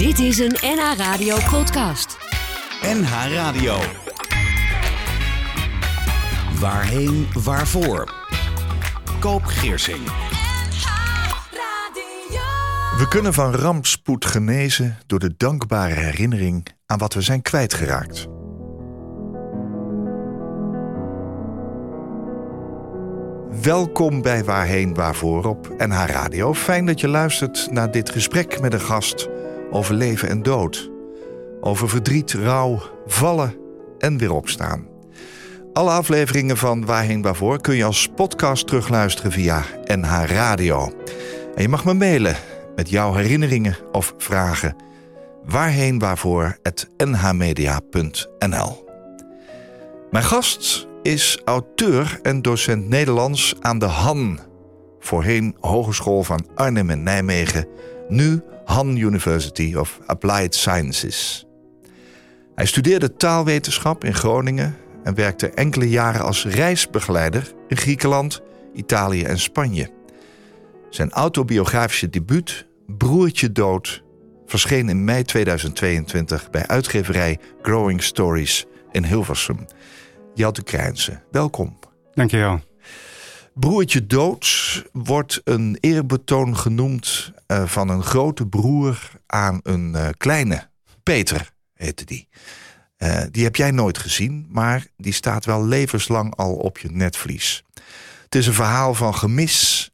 Dit is een NH Radio podcast. NH Radio. Waarheen, waarvoor? Koop Geersing. We kunnen van rampspoed genezen door de dankbare herinnering aan wat we zijn kwijtgeraakt. Welkom bij Waarheen Waarvoor op NH Radio. Fijn dat je luistert naar dit gesprek met een gast over leven en dood. Over verdriet, rouw, vallen en weer opstaan. Alle afleveringen van Waarheen Waarvoor kun je als podcast terugluisteren via NH Radio. En je mag me mailen met jouw herinneringen of vragen. Waarheen waarvoor nhmedia.nl. Mijn gast is auteur en docent Nederlands aan de Han. Voorheen Hogeschool van Arnhem en Nijmegen, nu Han University of Applied Sciences. Hij studeerde taalwetenschap in Groningen en werkte enkele jaren als reisbegeleider in Griekenland, Italië en Spanje. Zijn autobiografische debuut, Broertje Dood, verscheen in mei 2022 bij uitgeverij Growing Stories in Hilversum. Jelte Krijnse, welkom. Dankjewel. Broertje Dood wordt een eerbetoon genoemd uh, van een grote broer aan een uh, kleine. Peter heette die. Uh, die heb jij nooit gezien, maar die staat wel levenslang al op je netvlies. Het is een verhaal van gemis.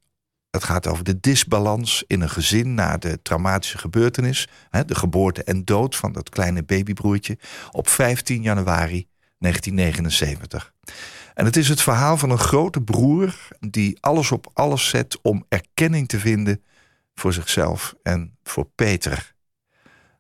Het gaat over de disbalans in een gezin na de traumatische gebeurtenis. Hè, de geboorte en dood van dat kleine babybroertje op 15 januari 1979. En het is het verhaal van een grote broer die alles op alles zet om erkenning te vinden voor zichzelf en voor Peter.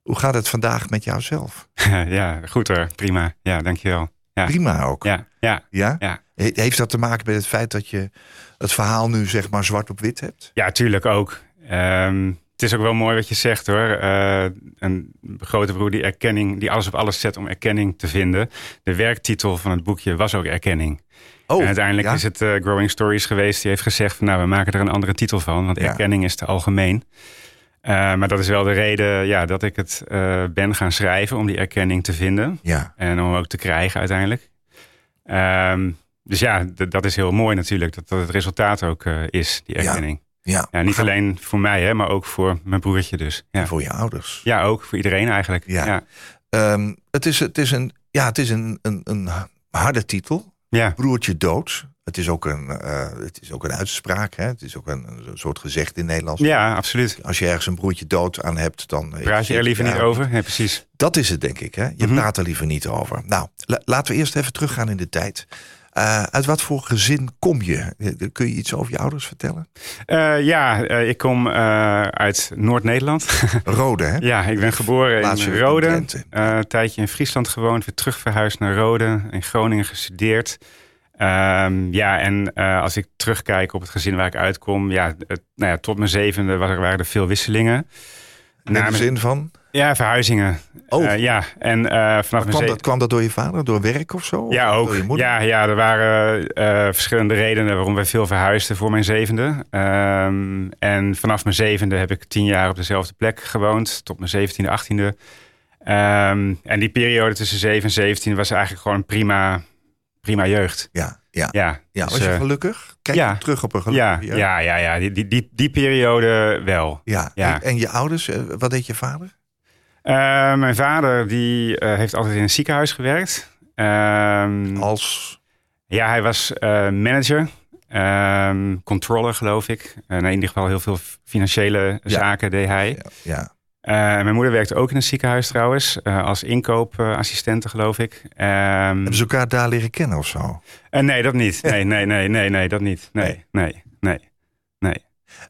Hoe gaat het vandaag met jouzelf? Ja, goed hoor. Prima. Ja, dankjewel. Ja. Prima ook. Ja, ja, ja? ja. Heeft dat te maken met het feit dat je het verhaal nu zeg maar zwart op wit hebt? Ja, tuurlijk ook. Um, het is ook wel mooi wat je zegt hoor. Uh, een grote broer die erkenning, die alles op alles zet om erkenning te vinden. De werktitel van het boekje was ook erkenning. Oh, en uiteindelijk ja? is het uh, Growing Stories geweest. Die heeft gezegd van nou, we maken er een andere titel van. Want Ja. erkenning is te algemeen. Uh, maar dat is wel de reden ja, dat ik het ben gaan schrijven om die erkenning te vinden. Ja, En om ook te krijgen uiteindelijk. Um, dus ja, dat is heel mooi natuurlijk. Dat dat het resultaat ook is, die Ja. erkenning. Ja. Ja, niet alleen voor mij, hè, maar ook voor mijn broertje dus. Ja, voor je ouders. ja ook voor iedereen eigenlijk. Ja. Ja, Ehm, het is, het is, een, ja, het is een, een, een harde titel. ja. Broertje dood. Het is ook een, eh, het is ook een uitspraak. Hè? Het is ook een, een soort gezegd in Nederlands. ja absoluut. Als je ergens een broertje dood aan hebt, dan... Praat je er liever niet over? Ja, precies. Dat is het, denk ik. Hè? Je Mhm. praat er liever niet over. Nou, la- laten we eerst even teruggaan in de tijd. Eh, uit wat voor gezin kom je? Eh, Kun je iets over je ouders vertellen? Uh, ja, uh, ik kom uit Noord-Nederland. Rode, hè? ja, ik ben geboren in Rode. Een tijdje in Friesland gewoond, weer terug verhuisd naar Rode. In Groningen gestudeerd. Um, ja, en als ik terugkijk op het gezin waar ik uitkom, ja, het, nou ja tot mijn zevende waren, waren er veel wisselingen. In de zin van? Ja, verhuizingen. Oh. Uh, ja, en uh, vanaf mijn kwam, ze- dat, kwam dat door je vader, door werk of zo? Ja, Of ook. Door je moeder? Ja, ja, er waren uh, verschillende redenen waarom wij veel verhuisden voor mijn zevende. Um, en vanaf mijn zevende heb ik tien jaar op dezelfde plek gewoond, tot mijn zeventiende, achttiende. Um, en die periode tussen zeven en zeventien was eigenlijk gewoon prima, prima jeugd. Ja, ja. Ja, ja dus, was je eh, gelukkig? Kijk ja. je terug op een ja, gelukkig ja, ja, ja, die, die, die, die periode wel. ja. Ja. En, en je ouders, eh, wat deed je vader? Uh, mijn vader die uh, heeft altijd in een ziekenhuis gewerkt. Um, Als? Ja, hij was uh, manager, um, controller geloof ik. Uh, in ieder geval heel veel financiële Ja. zaken deed hij. Ja, ja. Mijn moeder werkte ook in een ziekenhuis trouwens, als inkoopassistente geloof ik. Um, Hebben ze elkaar daar leren kennen of zo? nee, dat niet. Nee, nee, nee, nee, nee, dat niet. Nee, nee, nee, nee.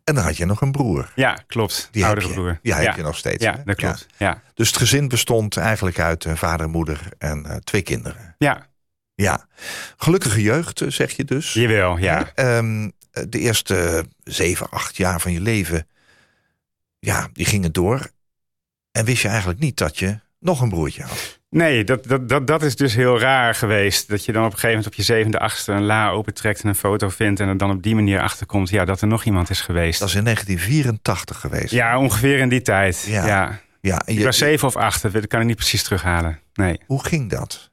En dan had je nog een broer. Ja, klopt. Die Oudere broer. Ja, heb je nog steeds. Ja, hè? dat klopt. Ja, Dus het gezin bestond eigenlijk uit eh, vader, moeder en eh, twee kinderen. ja. Ja. Gelukkige jeugd, eh, zeg je dus. jawel, ja. Ehm, de eerste zeven, acht jaar van je leven, ja, die gingen door. En wist je eigenlijk niet dat je nog een broertje had. Nee, dat, dat, dat, dat is dus heel raar geweest. Dat je dan op een gegeven moment op je zevende, achtste een la opentrekt en een foto vindt. En er dan op die manier achterkomt ja, dat er nog iemand is geweest. Dat is in 1984 geweest. Ja, ongeveer in die tijd. Ja. Ja, en Ik je- was zeven of acht, dat kan ik niet precies terughalen. Nee. Hoe ging dat?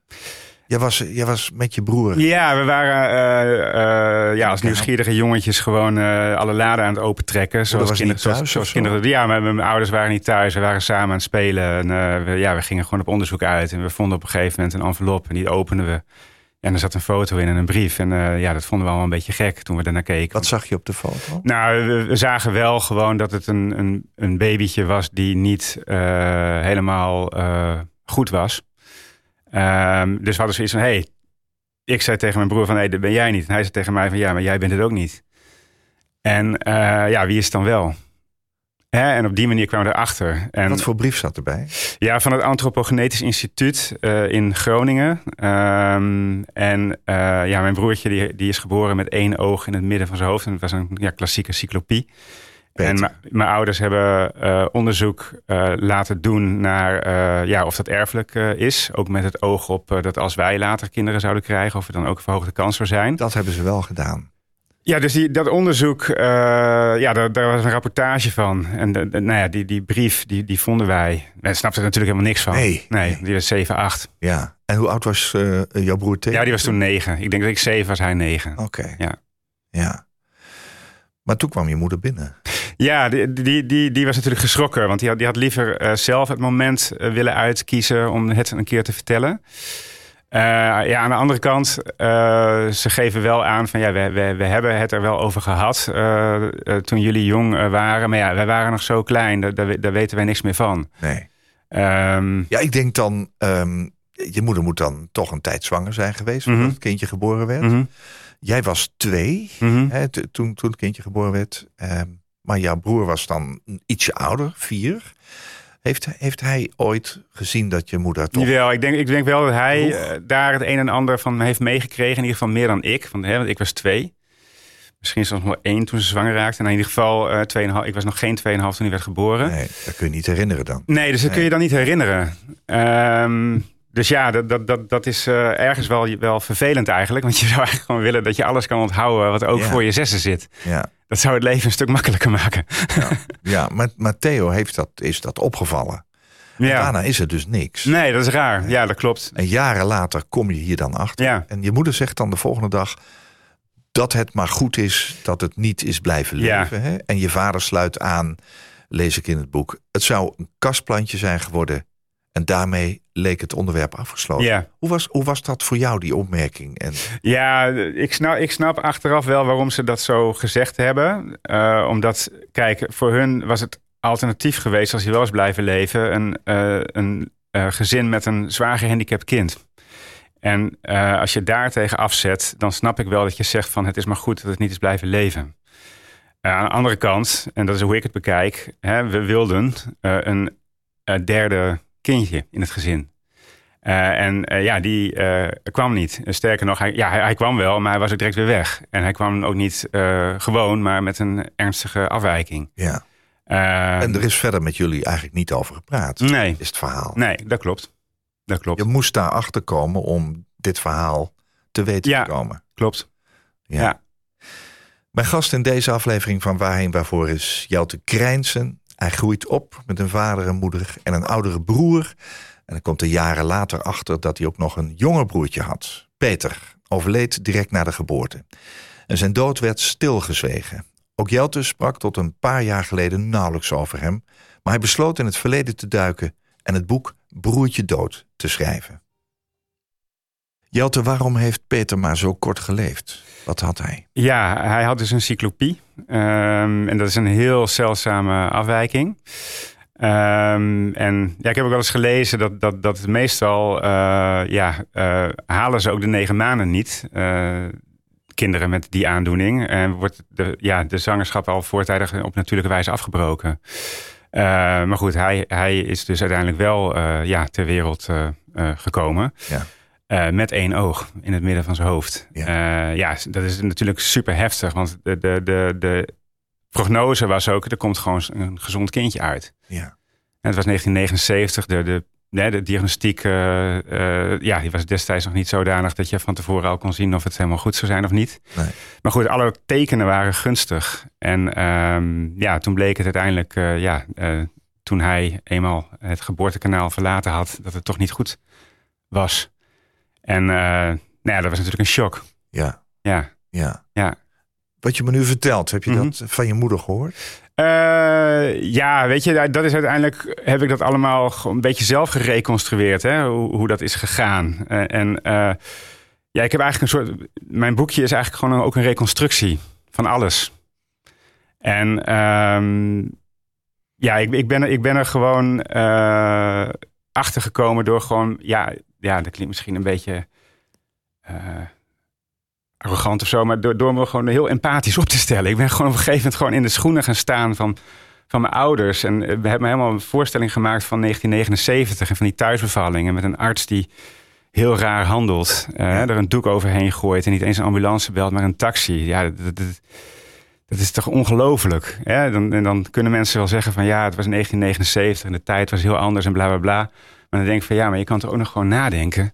Jij was, jij was met je broer. Ja, we waren eh, eh, ja, als nieuwsgierige jongetjes gewoon eh, alle laden aan het opentrekken. Zoals, was kinderen, niet thuis zoals, zoals kinderen. Ja, maar mijn ouders waren niet thuis. We waren samen aan het spelen. En, we, ja, we gingen gewoon op onderzoek uit. En we vonden op een gegeven moment een envelop. En die openden we. En er zat een foto in en een brief. En ja, dat vonden we allemaal een beetje gek toen we daarnaar keken. Wat zag je op de foto? Nou, we, we zagen wel gewoon dat het een, een, een babytje was die niet helemaal goed was. Ehm, dus we hadden zoiets van, hey, ik zei tegen mijn broer van, hey, dat ben jij niet. En hij zei tegen mij van, ja, maar jij bent het ook niet. En eh, ja, wie is het dan wel? Hè? En op die manier kwamen we erachter. En, Wat voor brief zat erbij? ja, van het Antropogenetisch Instituut eh, in Groningen. Ehm, en eh, ja, mijn broertje die, die is geboren met één oog in het midden van zijn hoofd. En het was een ja, klassieke cyclopie. Peter. En mijn- ouders hebben eh, onderzoek eh, laten doen naar eh, ja, of dat erfelijk is. Ook met het oog op dat als wij later kinderen zouden krijgen, of er dan ook een verhoogde kans zou zijn. Dat hebben ze wel gedaan. Ja, dus die, dat onderzoek, ja, daar, daar was een rapportage van. En de, de- nou ja, die, die brief, die, die vonden wij. Daar snapte er natuurlijk helemaal niks van. Nee. Nee, die was 7, 8. Ja. En hoe oud was jouw broer Theo? Ja, die was toen 9. Ik denk dat ik 7 was, hij 9. Oké. Ja. Ja. Maar toen kwam je moeder binnen. Ja, die, die, die, die was natuurlijk geschrokken. Want die had, die had liever eh, zelf het moment eh, willen uitkiezen om het een keer te vertellen. Eh, ja, aan de andere kant, ze geven wel aan van ja, we, we, we hebben het er wel over gehad eh, eh, toen jullie jong waren. Maar ja, wij waren nog zo klein, daar, daar, we- daar weten wij niks meer van. Nee. Ehm, Ja, ik denk dan... ehm, je moeder moet dan toch een tijd zwanger zijn geweest... voordat Mhm. het kindje geboren werd. mhm, Jij was twee mhm. hè, toen, toen het kindje geboren werd. Ehm, maar jouw broer was dan ietsje ouder, vier. Heeft, heeft hij ooit gezien dat je moeder toch... Jawel, ik denk, ik denk wel dat hij eh, daar het een en ander van heeft meegekregen. In ieder geval meer dan ik. Want, hè, want ik was twee. Misschien zelfs nog één toen ze zwanger raakte. En in ieder geval, eh tweeënhalf, ik was nog geen 2,5 toen hij werd geboren. Nee, Nee, dat kun je niet herinneren dan. dus dat Nee. kun je dan niet herinneren. Ehm, dus ja, dat, dat, dat, dat is eh, ergens wel, wel vervelend eigenlijk. Want je zou eigenlijk gewoon willen dat je alles kan onthouden wat ook Ja. voor je zessen zit. Ja, Dat zou het leven een stuk makkelijker maken. ja, ja maar, maar Theo heeft dat, is dat opgevallen. Ja. Daarna is er dus niks. Nee, dat is raar. Ja, dat klopt. En jaren later kom je hier dan achter. Ja. En je moeder zegt dan de volgende dag dat het maar goed is dat het niet is blijven Ja. leven. Hè? En je vader sluit aan, lees ik in het boek. Het zou een kastplantje zijn geworden. En daarmee leek het onderwerp afgesloten. Ja. Hoe, was, hoe was dat voor jou, die opmerking? En, Ja, ik snap, ik snap achteraf wel waarom ze dat zo gezegd hebben. Eh, omdat, kijk, voor hun was het alternatief geweest als je wel eens blijven leven. Een, eh, een eh, gezin met een zwaar gehandicapt kind. En als je daar tegen afzet, dan snap ik wel dat je zegt van het is maar goed dat het niet is blijven leven. Aan de andere kant, en dat is hoe ik het bekijk, hè, we wilden een derde kindje in het gezin. Eh, en eh, ja, die eh, kwam niet. Sterker nog, hij, ja, hij, hij kwam wel, maar hij was ook direct weer weg. En hij kwam ook niet gewoon, maar met een ernstige afwijking. ja. Eh, en er is verder met jullie eigenlijk niet over gepraat. nee, Is het verhaal. nee, dat klopt. Dat klopt. Je moest daarachter komen om dit verhaal te weten Ja. te komen. Klopt. Ja. Ja. Mijn gast in deze aflevering van Waarheen Waarvoor is Jelte Krijnsen. Hij groeit op met een vader en moeder en een oudere broer. En dan komt er jaren later achter dat hij ook nog een jonger broertje had. Peter overleed direct na de geboorte. En zijn dood werd stilgezwegen. Ook Jelte sprak tot een paar jaar geleden nauwelijks over hem. Maar hij besloot in het verleden te duiken en het boek Broertje Dood te schrijven. Jelte, waarom heeft Peter maar zo kort geleefd? Wat had hij? Ja, hij had dus een cyclopie. Ehm, en dat is een heel zeldzame afwijking. Ehm, en ja, ik heb ook wel eens gelezen dat, dat, dat meestal eh, ja, eh, halen ze ook de negen maanden niet. eh, kinderen met die aandoening. En wordt de, ja, de zangerschap al voortijdig op natuurlijke wijze afgebroken. Maar goed, hij, hij is dus uiteindelijk wel ja, ter wereld gekomen. Ja. Eh, met één oog in het midden van zijn hoofd. Ja. Ja, ja dat is natuurlijk super heftig. Want de, de, de, de prognose was ook, er komt gewoon een gezond kindje uit. Ja. En het was 1979, de, de, nee, de diagnostiek eh, eh, ja, die was destijds nog niet zodanig dat je van tevoren al kon zien of het helemaal goed zou zijn of niet. Nee. Maar goed, alle tekenen waren gunstig. En ehm, ja, toen bleek het uiteindelijk eh, ja, eh, toen hij eenmaal het geboortekanaal verlaten had, dat het toch niet goed was. En uh, nou ja, dat was natuurlijk een shock. Ja. Ja. Ja. Ja. Wat je me nu vertelt, heb je Mhm. dat van je moeder gehoord? Eh, ja, weet je, dat is uiteindelijk heb ik dat allemaal een beetje zelf gereconstrueerd, hè, hoe, hoe dat is gegaan. Eh, en eh, ja, ik heb eigenlijk een soort. Mijn boekje is eigenlijk gewoon ook een reconstructie van alles. En ehm, ja, ik, ik, ben, er- ik ben er gewoon eh achter gekomen door gewoon, ja, ja, dat klinkt misschien een beetje eh, arrogant of zo, maar door, door me gewoon heel empathisch op te stellen. Ik ben gewoon op een gegeven moment gewoon in de schoenen gaan staan van, van mijn ouders. En eh, we hebben helemaal een voorstelling gemaakt van 1979 en van die thuisbevallingen met een arts die heel raar handelt. eh, Ja. Er een doek overheen gooit en niet eens een ambulance belt, maar een taxi. Ja, dat, dat, dat is toch ongelooflijk. En dan kunnen mensen wel zeggen van ja, het was 1979 en de tijd was heel anders en bla bla bla. Maar dan denk ik van ja, maar je kan toch ook nog gewoon nadenken.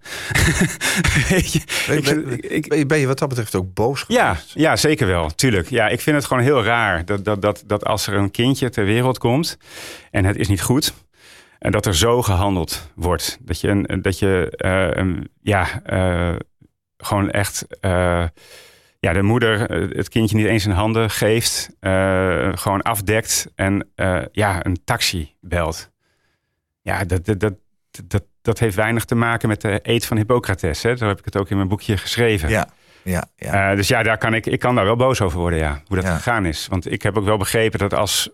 Weet je? Ben, Ik- ben- ik- ben je- wat dat betreft ook boos ja, geweest? ja, zeker wel. Tuurlijk. Ja, ik vind het gewoon heel raar dat, dat, dat, dat als er een kindje ter wereld komt en het is niet goed, en dat er zo gehandeld wordt. Dat je, een, dat je eh, ja, eh, gewoon echt eh, ja, de moeder het kindje niet eens in handen geeft, gewoon afdekt en ja, een taxi belt. Ja, dat, dat, dat, dat, dat heeft weinig te maken met de eed van Hippocrates. Hè? Zo heb ik het ook in mijn boekje geschreven. Ja, ja, ja. Eh, dus ja, daar kan ik, ik kan daar wel boos over worden, ja. Hoe dat Ja. gegaan is. Want ik heb ook wel begrepen dat als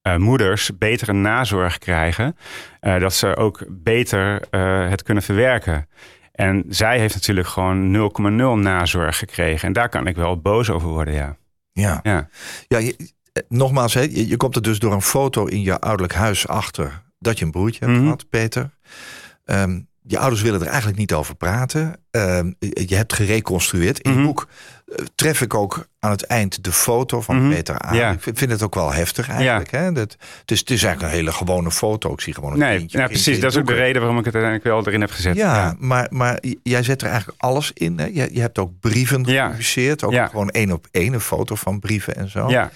eh, moeders betere nazorg krijgen, eh, dat ze ook beter het kunnen verwerken. En zij heeft natuurlijk gewoon 0,0 nazorg gekregen. En daar kan ik wel boos over worden, ja. ja. Ja, ja je- nogmaals, hè, je, je komt er dus door een foto in je ouderlijk huis achter dat je een broertje hebt Mhm. gehad, Peter. Ehm, je ouders willen er eigenlijk niet over praten. Ehm, je hebt gereconstrueerd. In Mhm. het boek eh, tref ik ook aan het eind de foto van Mhm. Peter aan. Ja. Ik vind, het ook wel heftig eigenlijk. Hè? Dat, het, is, het is eigenlijk een hele gewone foto. Ik zie gewoon een nee, kindje- precies. Dat is ook de reden waarom ik het uiteindelijk wel erin heb gezet. Ja, Maar, maar jij zet er eigenlijk alles in. Hè? Je, je hebt ook brieven gepubliceerd. Ook gewoon één op één, een foto van brieven en zo. ja.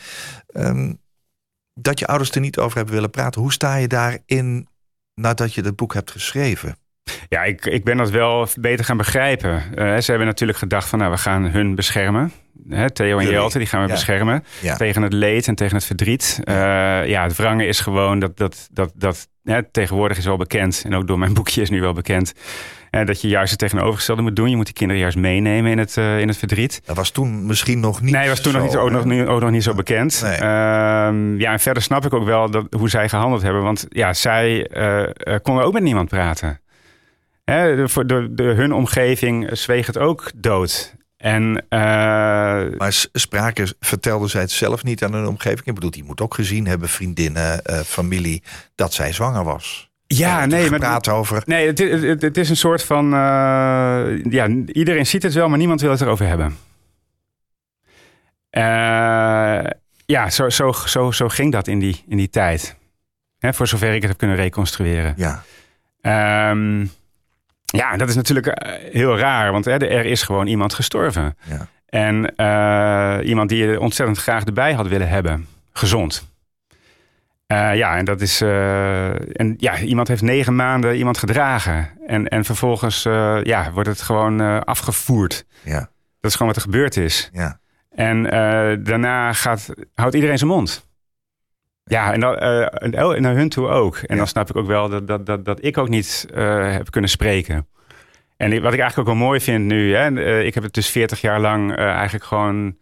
Ehm, dat je ouders er niet over hebben willen praten. Hoe sta je daarin nadat je het boek hebt geschreven? Ja, ik, ik ben dat wel beter gaan begrijpen. Eh, ze hebben natuurlijk gedacht van, nou, we gaan hun beschermen. Hè, Theo en. Jelte, die gaan we Ja. beschermen. Ja. Tegen het leed en tegen het verdriet. Eh, ja, het wrangen is gewoon dat, dat, dat, dat ja, tegenwoordig is wel bekend. En ook door mijn boekje is nu wel bekend. eh, dat je juist het tegenovergestelde moet doen. Je moet die kinderen juist meenemen in het, eh, in het verdriet. Dat was toen misschien nog niet Nee, was toen nog zo, niet, ook, nog, niet- ook nog niet zo bekend. Nee. Ehm, ja, en verder snap ik ook wel dat, hoe zij gehandeld hebben. Want ja, zij eh, konden ook met niemand praten. Hè, de, de, hun omgeving zweeg het ook dood. En eh, Maar spraken, vertelde zij het zelf niet aan hun omgeving? Ik bedoel, die moet ook gezien hebben, vriendinnen, eh, familie, dat zij zwanger was. ja, En nee, maar Praat over. Nee, het, het, is een soort van. eh, ja, iedereen ziet het wel, maar niemand wil het erover hebben. Eh, ja, zo, zo, zo, zo ging dat in die, in die tijd. Hè, voor zover ik het heb kunnen reconstrueren. Ja, Ehm, ja, en dat is natuurlijk eh, heel raar, want hè, er is gewoon iemand gestorven. ja. En eh, iemand die je ontzettend graag erbij had willen hebben. Gezond. Eh, ja, en dat is. en ja, iemand heeft negen maanden iemand gedragen. En, en vervolgens ja, wordt het gewoon afgevoerd. ja, Dat is gewoon wat er gebeurd is. ja. En daarna gaat, houdt iedereen zijn mond. Ja, en, dat, eh, en oh, en naar hun toe ook. En Ja. dan snap ik ook wel dat, dat, dat, dat ik ook niet eh, heb kunnen spreken. En wat ik eigenlijk ook wel mooi vind nu, hè, eh, ik heb het dus 40 jaar lang eigenlijk gewoon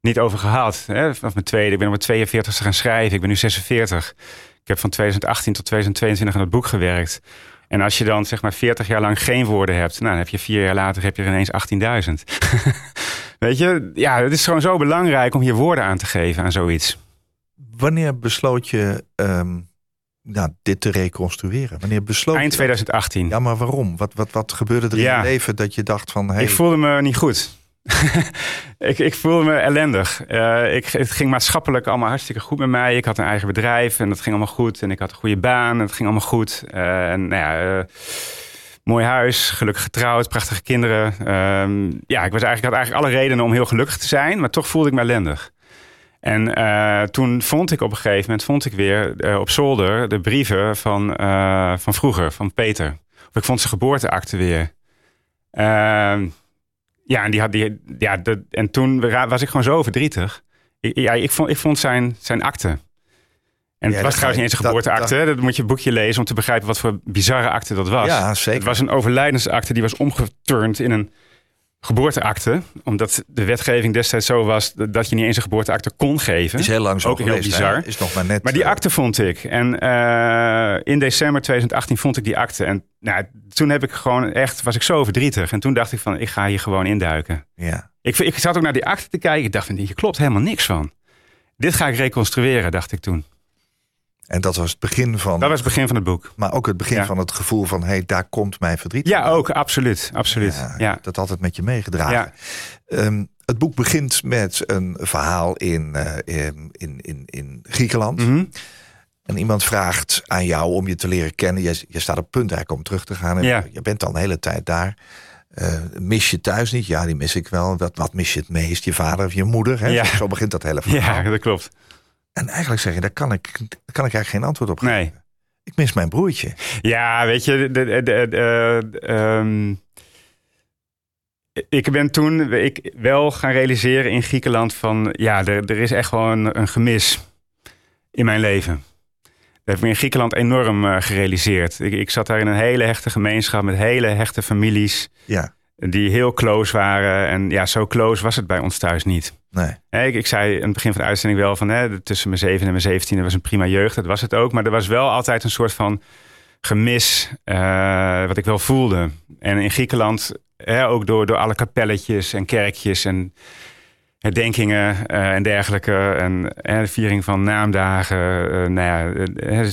niet over gehad. Hè, vanaf mijn tweede, ik ben op mijn 42 gaan schrijven, ik ben nu 46. Ik heb van 2018 tot 2022 aan het boek gewerkt. En als je dan zeg maar 40 jaar lang geen woorden hebt, nou, dan heb je vier jaar later heb je er ineens 18.000. Weet je, ja, het is gewoon zo belangrijk om je woorden aan te geven aan zoiets. Wanneer besloot je ehm, nou, dit te reconstrueren? Wanneer besloot Eind je? 2018. Ja, maar waarom? Wat, wat, wat gebeurde er in je leven dat je dacht van... Hey, Ik voelde me niet goed. ik, ik voelde me ellendig. Eh, ik, het ging maatschappelijk allemaal hartstikke goed met mij. Ik had een eigen bedrijf en dat ging allemaal goed. En ik had een goede baan en het ging allemaal goed. Eh, en nou ja, eh, mooi huis, gelukkig getrouwd, prachtige kinderen. Ehm, ja, ik, was eigenlijk, had eigenlijk alle redenen om heel gelukkig te zijn, maar toch voelde ik me ellendig. En eh, toen vond ik op een gegeven moment vond ik weer eh, op zolder de brieven van, eh, van vroeger, van Peter. Of ik vond zijn geboorteakte weer. Ehm, ja, en, die had die, ja de, en toen wa- was ik gewoon zo verdrietig. Ik, ja, ik, vond, ik vond zijn, zijn akte. En Ja, het was trouwens niet eens een dat- geboorteakte. Dat, moet je het boekje lezen om te begrijpen wat voor bizarre akte dat was. Ja, zeker. Het was een overlijdensakte die was omgeturnd in een geboorteakte. Omdat de wetgeving destijds zo was dat je niet eens een geboorteakte kon geven. is heel lang zo Ook heel hè? bizar. Is nog maar net. Maar die eh, akte vond ik. En eh, in december 2018 vond ik die akte. En nou, toen heb ik gewoon echt, was ik zo verdrietig. En toen dacht ik van, ik ga hier gewoon induiken. Ja. Ik, ik zat ook naar die akte te kijken. Ik dacht, van, hier klopt helemaal niks van. Dit ga ik reconstrueren, dacht ik toen. En dat was het begin van. Dat was het begin van het boek. Maar ook het begin Ja. van het gevoel van: hé, hey, daar komt mijn verdriet. Ja, ook, absoluut. absoluut. Ja, Ja. Dat altijd met je meegedragen. Ja. Ehm, het boek begint met een verhaal in, eh, in, in, in, in Griekenland. Mhm. En iemand vraagt aan jou om je te leren kennen. Je, je staat op punt eigenlijk om terug te gaan. En Ja. Je bent al een hele tijd daar. Eh, mis je thuis niet? Ja, die mis ik wel. Wat, wat mis je het meest? Je vader of je moeder? Hè? Ja. Zo begint dat hele verhaal. ja, dat klopt. En eigenlijk zeg je, daar kan ik, daar kan ik eigenlijk geen antwoord op geven. Nee. Ik mis mijn broertje. Ja, weet je, de, de, de, de- ehm, ik ben toen ik wel gaan realiseren in Griekenland van ja, er, er is echt wel een, een gemis in mijn leven. Dat heb ik in Griekenland enorm eh, gerealiseerd. Ik, ik zat daar in een hele hechte gemeenschap met hele hechte families Ja, die heel close waren. En ja, zo close was het bij ons thuis niet. nee. Ik, ik zei in het begin van de uitzending wel van hè, tussen mijn zeven en mijn zeventiende was een prima jeugd. Dat was het ook. Maar er was wel altijd een soort van gemis eh, wat ik wel voelde. En in Griekenland, hè, ook door, door alle kapelletjes en kerkjes en herdenkingen eh, en dergelijke. En hè, de viering van naamdagen, eh, nou ja, eh,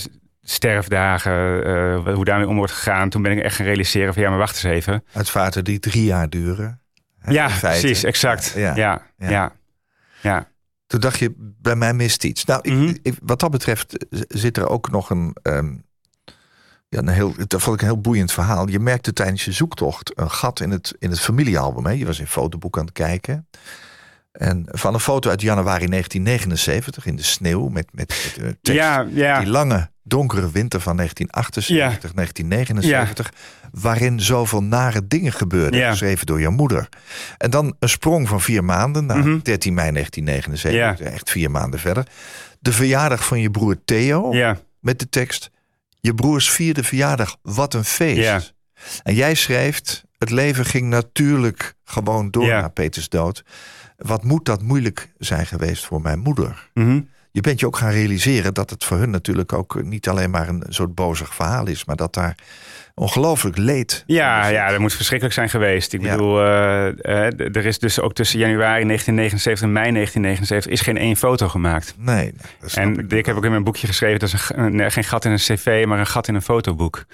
sterfdagen, eh, hoe daarmee om wordt gegaan. Toen ben ik echt gaan realiseren van ja, maar wacht eens even. Uitvaarten die drie jaar duren. hè, ja, precies, exact. Ja, Ja, ja. ja, ja. ja. Toen dacht je, bij mij mist iets. Nou, ik, Mhm. ik- wat dat betreft z- zit er ook nog een, ehm, ja, een heel, dat vond ik een heel boeiend verhaal. Je merkte tijdens je zoektocht een gat in het, in het familiealbum. Hè? Je was in fotoboek aan het kijken. En van een foto uit januari 1979 in de sneeuw met, met, tekst. Ja, ja. Die lange donkere winter van 1978, 1979, waarin zoveel nare dingen gebeurden, Ja. geschreven door jouw moeder. En dan een sprong van vier maanden naar Mhm. 13 mei 1979, echt vier maanden verder. De verjaardag van je broer Theo, met de tekst, je broers vierde verjaardag, wat een feest. En jij schreef, het leven ging natuurlijk gewoon door na Peters dood. Wat moet dat moeilijk zijn geweest voor mijn moeder? mhm. Je bent je ook gaan realiseren dat het voor hun natuurlijk ook niet alleen maar een soort bozig verhaal is, maar dat daar ongelooflijk leed. ja, ja, dat moet verschrikkelijk zijn geweest. Ik bedoel, eh, eh, er is dus ook tussen januari 1979 en mei 1979 is geen één foto gemaakt. Nee, En ik ik heb ook in mijn boekje geschreven, dat is een, een- geen gat in een cv, maar een gat in een fotoboek.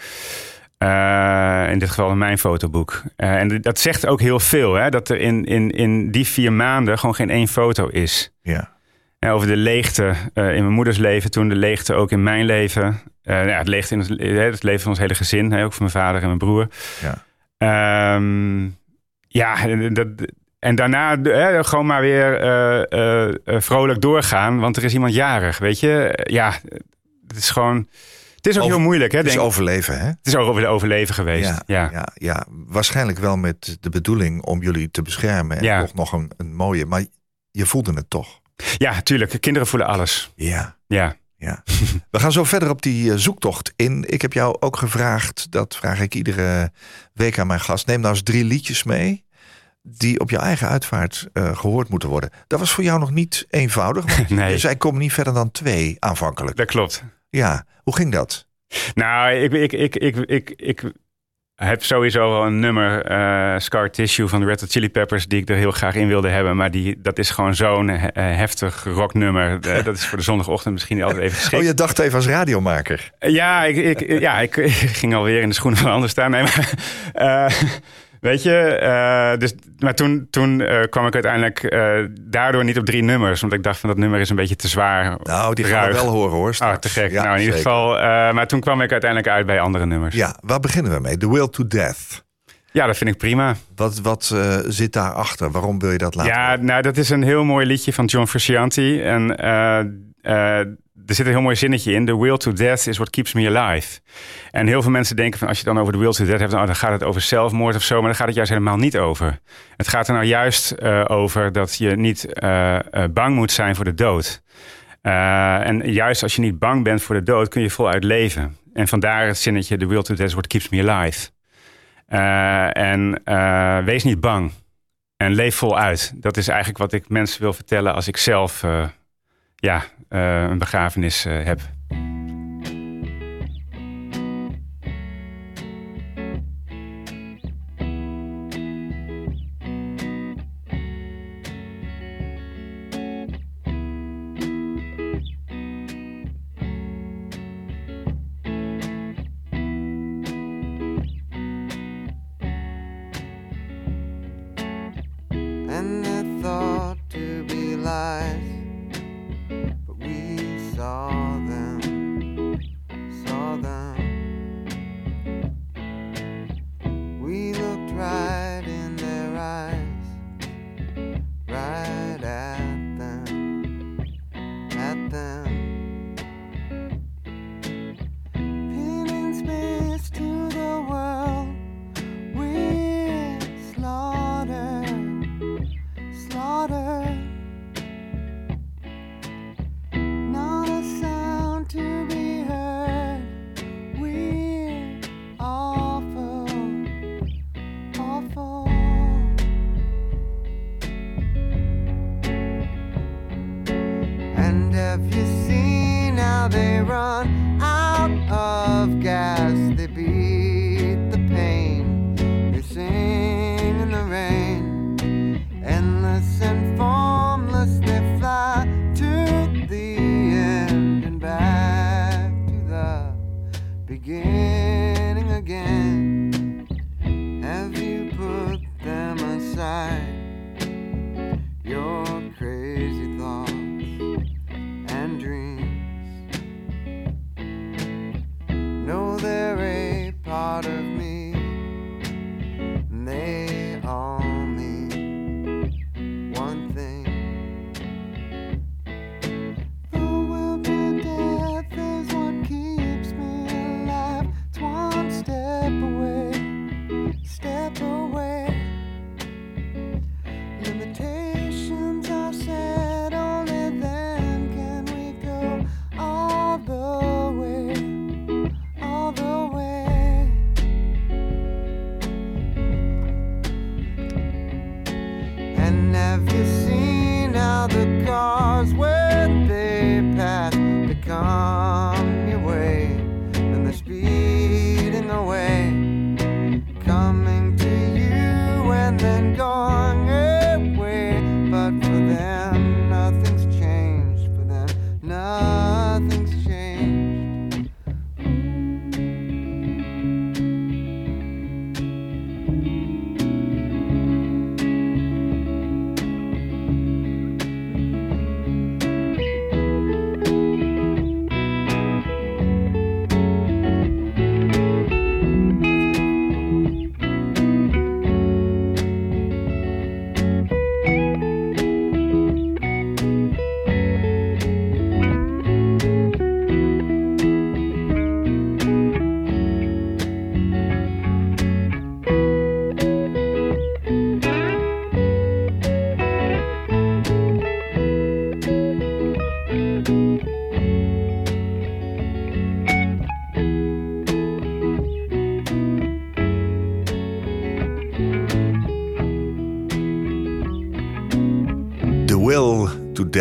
Eh, in dit geval in mijn fotoboek. En dat zegt ook heel veel, hè, dat er in, in, in die vier maanden gewoon geen één foto is. Ja, Over de leegte eh, in mijn moeders leven, toen de leegte ook in mijn leven. Eh, nou ja, het leegte in het, eh, het leven van ons hele gezin, hè, ook van mijn vader en mijn broer. ja. Ehm, ja, en dat, en daarna eh, gewoon maar weer vrolijk doorgaan, want er is iemand jarig, weet je. Ja, het is gewoon... Het is ook Over- heel moeilijk, hè? Het is Denk, overleven, hè? het is ook over overleven geweest. Ja, Ja, ja. Ja, waarschijnlijk wel met de bedoeling om jullie te beschermen. En Ja. toch nog een, een mooie, maar je voelde het toch. Ja, tuurlijk. Kinderen voelen alles. Ja, Ja. ja. We gaan zo verder op die eh, zoektocht in. Ik heb jou ook gevraagd, dat vraag ik iedere week aan mijn gast. Neem nou eens drie liedjes mee die op jouw eigen uitvaart eh, gehoord moeten worden. Dat was voor jou nog niet eenvoudig. Want Nee. zei, komen niet verder dan twee aanvankelijk. Dat klopt. Ja, hoe ging dat? Nou, ik, ik, ik, ik, ik, ik heb sowieso wel een nummer, eh, Scar Tissue van de Red Hot Chili Peppers, die ik er heel graag in wilde hebben. Maar die, dat is gewoon zo'n eh, heftig rocknummer. Eh, dat is voor de zondagochtend misschien altijd even geschikt. Oh, je dacht even als radiomaker. Ja, ik, ik, ja ik, ik ging alweer in de schoenen van een ander staan. Nee, maar, weet je, eh, dus, maar toen, toen eh, kwam ik uiteindelijk eh, daardoor niet op drie nummers. Want ik dacht van dat nummer is een beetje te zwaar. Nou, die gaan we ruig. wel horen hoor. Oh, straks. te gek. Ja, nou, in ieder zeker. geval. maar toen kwam ik uiteindelijk uit bij andere nummers. Ja, waar beginnen we mee? The Will to Death. Ja, dat vind ik prima. Wat, wat uh, zit daarachter? Waarom wil je dat laten Ja, nou, dat is een heel mooi liedje van John Frusciante. En uh, er zit een heel mooi zinnetje in. The will to death is what keeps me alive. En heel veel mensen denken van als je dan over de will to death hebt, nou, dan gaat het over zelfmoord of zo. Maar daar gaat het juist helemaal niet over. Het gaat er nou juist uh, over dat je niet uh, uh, bang moet zijn voor de dood. en juist als je niet bang bent voor de dood, kun je voluit leven. En vandaar het zinnetje: The will to death is what keeps me alive. en wees niet bang. En leef voluit. Dat is eigenlijk wat ik mensen wil vertellen als ik zelf ja, een begrafenis uh, heb.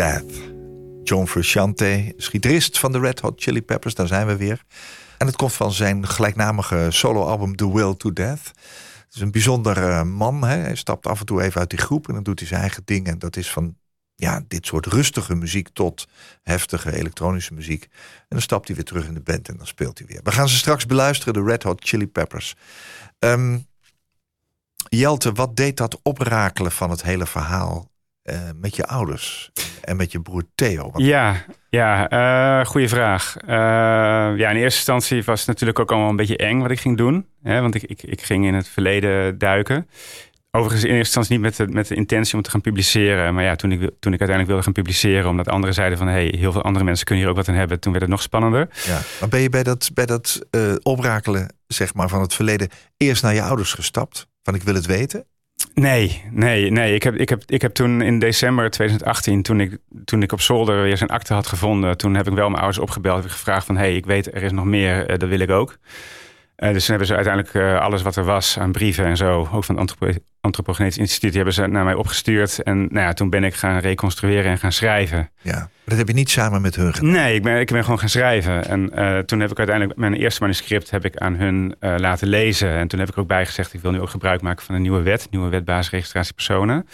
Death. John Frusciante, is gitarist van de Red Hot Chili Peppers, daar zijn we weer. En het komt van zijn gelijknamige soloalbum The Will to Death. Het is een bijzonder eh, man. Hè? Hij stapt af en toe even uit die groep en dan doet hij zijn eigen ding. En dat is van ja, dit soort rustige muziek tot heftige elektronische muziek. En dan stapt hij weer terug in de band en dan speelt hij weer. We gaan ze straks beluisteren, de Red Hot Chili Peppers. Ehm, Jelte, wat deed dat oprakelen van het hele verhaal met je ouders en met je broer Theo? Want Ja, ja eh goede vraag. Eh, ja, in eerste instantie was het natuurlijk ook allemaal een beetje eng wat ik ging doen. Hè, want ik, ik, ik ging in het verleden duiken. Overigens in eerste instantie niet met de, met de intentie om te gaan publiceren. Maar ja, toen ik, toen ik uiteindelijk wilde gaan publiceren... omdat anderen zeiden van... hey, heel veel andere mensen kunnen hier ook wat aan hebben... toen werd het nog spannender. Ja. Maar ben je bij dat, bij dat eh, oprakelen zeg maar, van het verleden eerst naar je ouders gestapt? Van ik wil het weten? Nee, nee, nee. Ik heb, ik heb, ik heb toen in december 2018, toen ik, toen ik op zolder weer zijn akte had gevonden, toen heb ik wel mijn ouders opgebeld. Heb ik gevraagd van, hey, ik weet er is nog meer, eh, dat wil ik ook. Eh, dus toen hebben ze uiteindelijk eh, alles wat er was aan brieven en zo, ook van het Antropo Antropogenetisch Instituut, die hebben ze naar mij opgestuurd. En nou ja, toen ben ik gaan reconstrueren en gaan schrijven. Ja. Maar dat heb je niet samen met hun gedaan. Nee, ik ben, ik ben gewoon gaan schrijven. En eh, toen heb ik uiteindelijk mijn eerste manuscript heb ik aan hun laten lezen. En toen heb ik ook bijgezegd, ik wil nu ook gebruik maken van een nieuwe wet. Nieuwe wet basisregistratie personen.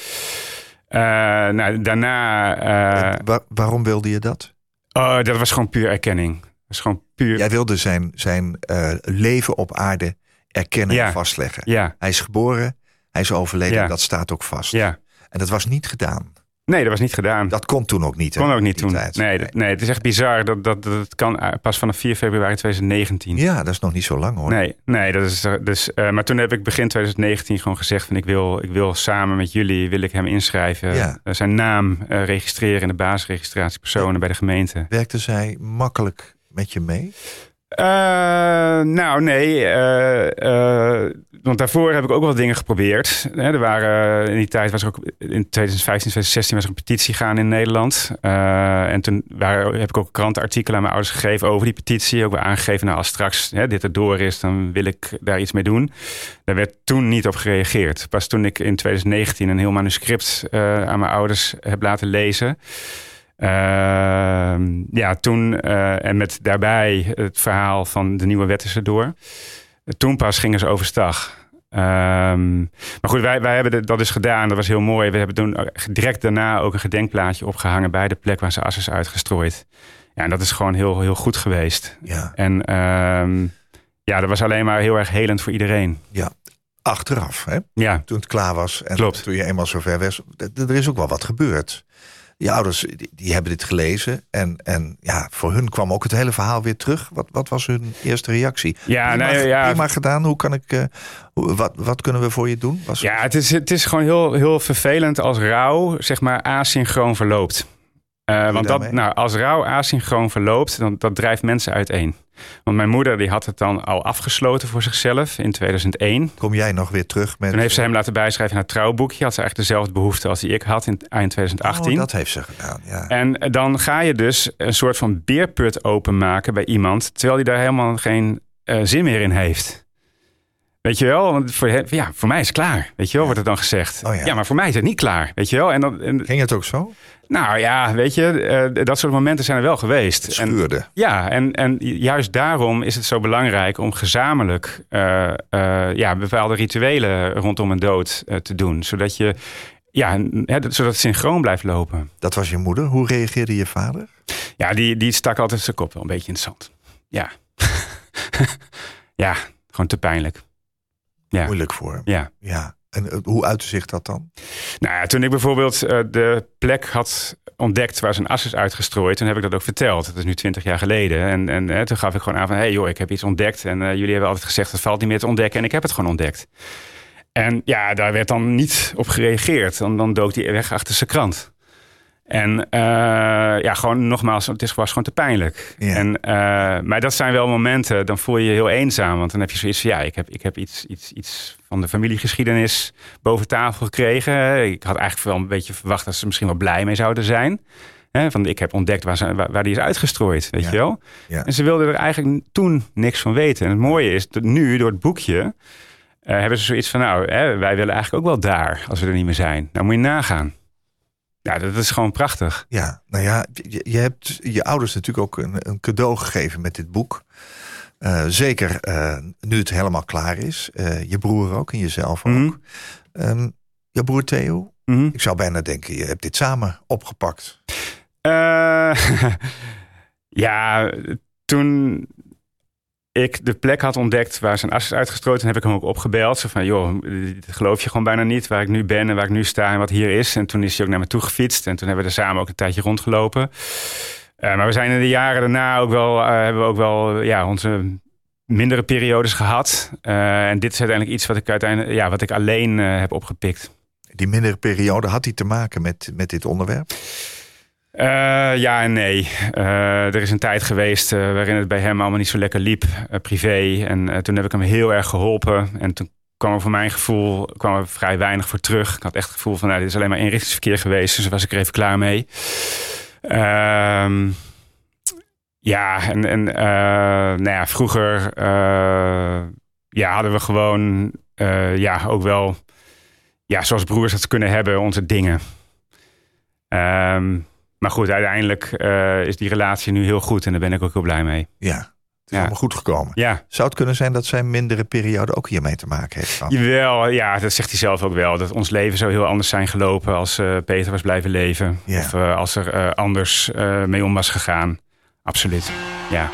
Nou, daarna... wa- waarom wilde je dat? oh, dat was gewoon puur erkenning. Was gewoon puur... Jij wilde zijn, zijn eh, leven op aarde erkennen Ja. en vastleggen. Ja, Hij is geboren, hij is overleden, Ja. dat staat ook vast. ja. En dat was niet gedaan. Nee, dat was niet gedaan. Dat kon toen ook niet. hè, kon ook niet toen. Nee, nee, het is echt bizar. Dat, dat, dat kan eh, pas vanaf 4 februari 2019. Ja, dat is nog niet zo lang hoor. Nee, nee, dat is dus. eh, maar toen heb ik begin 2019 gewoon gezegd van ik wil, ik wil samen met jullie wil ik hem inschrijven, Ja. zijn naam registreren in de basisregistratie personen bij de gemeente. Werkte zij makkelijk met je mee? Eh, nou, nee. eh, eh, want daarvoor heb ik ook wel dingen geprobeerd. Er waren, in die tijd was er ook in 2015, 2016 was er een petitie gaan in Nederland. En toen heb ik ook krantenartikelen aan mijn ouders gegeven over die petitie. Ook weer aangegeven, nou, als straks hè, dit erdoor is, dan wil ik daar iets mee doen. Daar werd toen niet op gereageerd. Pas toen ik in 2019 een heel manuscript aan mijn ouders heb laten lezen. Ehm, ja, toen eh, en met daarbij het verhaal van de nieuwe wet is erdoor. Toen pas gingen ze overstag. Ehm, maar goed, wij, wij hebben de- dat dus gedaan. Dat was heel mooi. We hebben toen direct daarna ook een gedenkplaatje opgehangen bij de plek waar ze as is uitgestrooid. Ja, en dat is gewoon heel, heel goed geweest. Ja. En ehm, ja, dat was alleen maar heel erg helend voor iedereen. Achteraf, hè? Ja, toen het klaar was. En Klopt. toen je eenmaal zover was. Er is ook wel wat gebeurd. Die ouders die, die hebben dit gelezen. En, en ja, voor hun kwam ook het hele verhaal weer terug. Wat, wat was hun eerste reactie? ja, prima, nee, ja, prima gedaan. Hoe kan ik, eh, wat, wat kunnen we voor je doen? Was, Ja, het is, het is gewoon heel, heel vervelend als rouw, zeg maar, asynchroon verloopt. Eh, want dat, nou, als rouw asynchroon verloopt, dan dat drijft mensen uiteen. Want mijn moeder die had het dan al afgesloten voor zichzelf in 2001. Kom jij nog weer terug met... Toen heeft ze hem laten bijschrijven in haar trouwboekje. Had ze eigenlijk dezelfde behoefte als die ik had in eind 2018. Oh, dat heeft ze gedaan, ja. En dan ga je dus een soort van beerput openmaken bij iemand, terwijl hij daar helemaal geen eh, zin meer in heeft. Weet je wel? Want voor, ja, voor mij is het klaar. Weet je wel, wordt er dan gezegd. Oh ja. maar voor mij is het niet klaar. Weet je wel? En dan, en, Ging het ook zo? nou ja, weet je, eh, dat soort momenten zijn er wel geweest. Het En, schuurde. ja, en, en juist daarom is het zo belangrijk om gezamenlijk eh, eh, ja, bepaalde rituelen rondom een dood te doen. Zodat je, ja, hè, dat- zodat het synchroon blijft lopen. Dat was je moeder. Hoe reageerde je vader? Ja, die, die stak altijd zijn kop wel een beetje in het zand. Ja. ja, gewoon te pijnlijk. Ja. Moeilijk voor hem. Ja. Ja. En eh, hoe uitte zich dat dan? Nou toen ik bijvoorbeeld eh, de plek had ontdekt waar zijn as is uitgestrooid, toen heb ik dat ook verteld. Dat is nu twintig jaar geleden. En, en eh, toen gaf ik gewoon aan van, hé hey joh, ik heb iets ontdekt. En jullie hebben altijd gezegd, het valt niet meer te ontdekken. En ik heb het gewoon ontdekt. En ja, daar werd dan niet op gereageerd. Dan, dan dook hij weg achter zijn krant. En eh, ja, gewoon nogmaals, het is, was gewoon te pijnlijk. Ja. En, eh, maar dat zijn wel momenten, dan voel je je heel eenzaam. Want dan heb je zoiets van, ja, ik heb, ik heb iets, iets, iets van de familiegeschiedenis boven tafel gekregen. Ik had eigenlijk wel een beetje verwacht dat ze misschien wel blij mee zouden zijn. Hè, van, ik heb ontdekt waar, ze, waar, waar die is uitgestrooid, weet Ja. je wel. Ja. En ze wilden er eigenlijk toen niks van weten. En het mooie is dat nu, door het boekje, eh, hebben ze zoiets van, nou, hè, wij willen eigenlijk ook wel daar, als we er niet meer zijn. Nou moet je nagaan. Ja, dat is gewoon prachtig. Ja, nou ja, je, je hebt je ouders natuurlijk ook een, een cadeau gegeven met dit boek. Eh, zeker eh, nu het helemaal klaar is. Eh, je broer ook en jezelf ook. Mhm. Ehm, je broer Theo, Mhm. ik zou bijna denken, je hebt dit samen opgepakt. Ja, toen. Ik de plek had ontdekt waar zijn as is uitgestoten, heb ik hem ook opgebeld. Zo van, joh, geloof je gewoon bijna niet waar ik nu ben en waar ik nu sta en wat hier is. En toen is hij ook naar me toe gefietst en toen hebben we er samen ook een tijdje rondgelopen. Uh, maar we zijn in de jaren daarna ook wel, uh, hebben we ook wel ja, onze mindere periodes gehad. Uh, en dit is uiteindelijk iets wat ik uiteindelijk, ja, wat ik alleen heb opgepikt. Die mindere periode had die te maken met, met dit onderwerp? Uh, ja en nee. Uh, er is een tijd geweest uh, waarin het bij hem allemaal niet zo lekker liep, privé. En toen heb ik hem heel erg geholpen. En toen kwam er voor mijn gevoel kwam er vrij weinig voor terug. Ik had echt het gevoel van, nou, dit is alleen maar inrichtingsverkeer geweest. Dus was ik er even klaar mee. Ehm, ja, en, en nou ja, vroeger ja, hadden we gewoon ja, ook wel, ja, zoals broers het kunnen hebben, onze dingen. Um, maar goed, uiteindelijk uh, is die relatie nu heel goed en daar ben ik ook heel blij mee. Ja, het is ja. allemaal goed gekomen. Ja. Zou het kunnen zijn dat zijn mindere periode ook hiermee te maken heeft? Dan? Jawel, ja, dat zegt hij zelf ook wel. Dat ons leven zou heel anders zijn gelopen als uh, Peter was blijven leven. Ja. Of uh, als er anders mee om was gegaan. Absoluut, ja.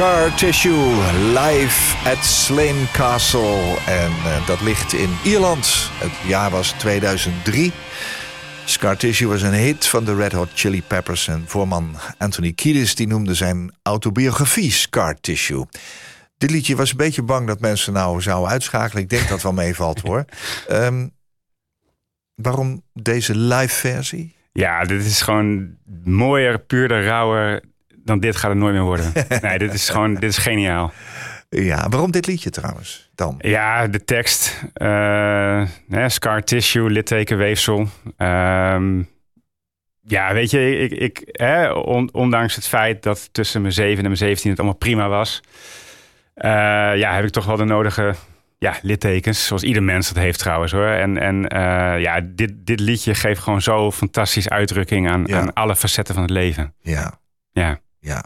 Scar Tissue live at Slane Castle. En eh, dat ligt in Ierland. Het jaar was 2003. Scar Tissue was een hit van de Red Hot Chili Peppers. En voorman Anthony Kiedis die noemde zijn autobiografie Scar Tissue. Dit liedje was een beetje bang dat mensen nou zouden uitschakelen. Ik denk dat wel meevalt hoor. Ehm, waarom deze live versie? Ja, dit is gewoon mooier, puurder, rauwer dan dit gaat het nooit meer worden. nee, dit is gewoon, dit is geniaal. Ja, waarom dit liedje trouwens dan? Ja, de tekst. eh, hè, scar tissue, littekenweefsel. Ehm, ja, weet je, ik, ik, hè, on- ondanks het feit dat tussen mijn zeven en mijn zeventien het allemaal prima was... eh, ja, heb ik toch wel de nodige ja, littekens. Zoals ieder mens dat heeft trouwens hoor. En, en eh, ja, dit, dit liedje geeft gewoon zo fantastisch uitdrukking aan, Ja. aan alle facetten van het leven. Ja, Ja. Ja.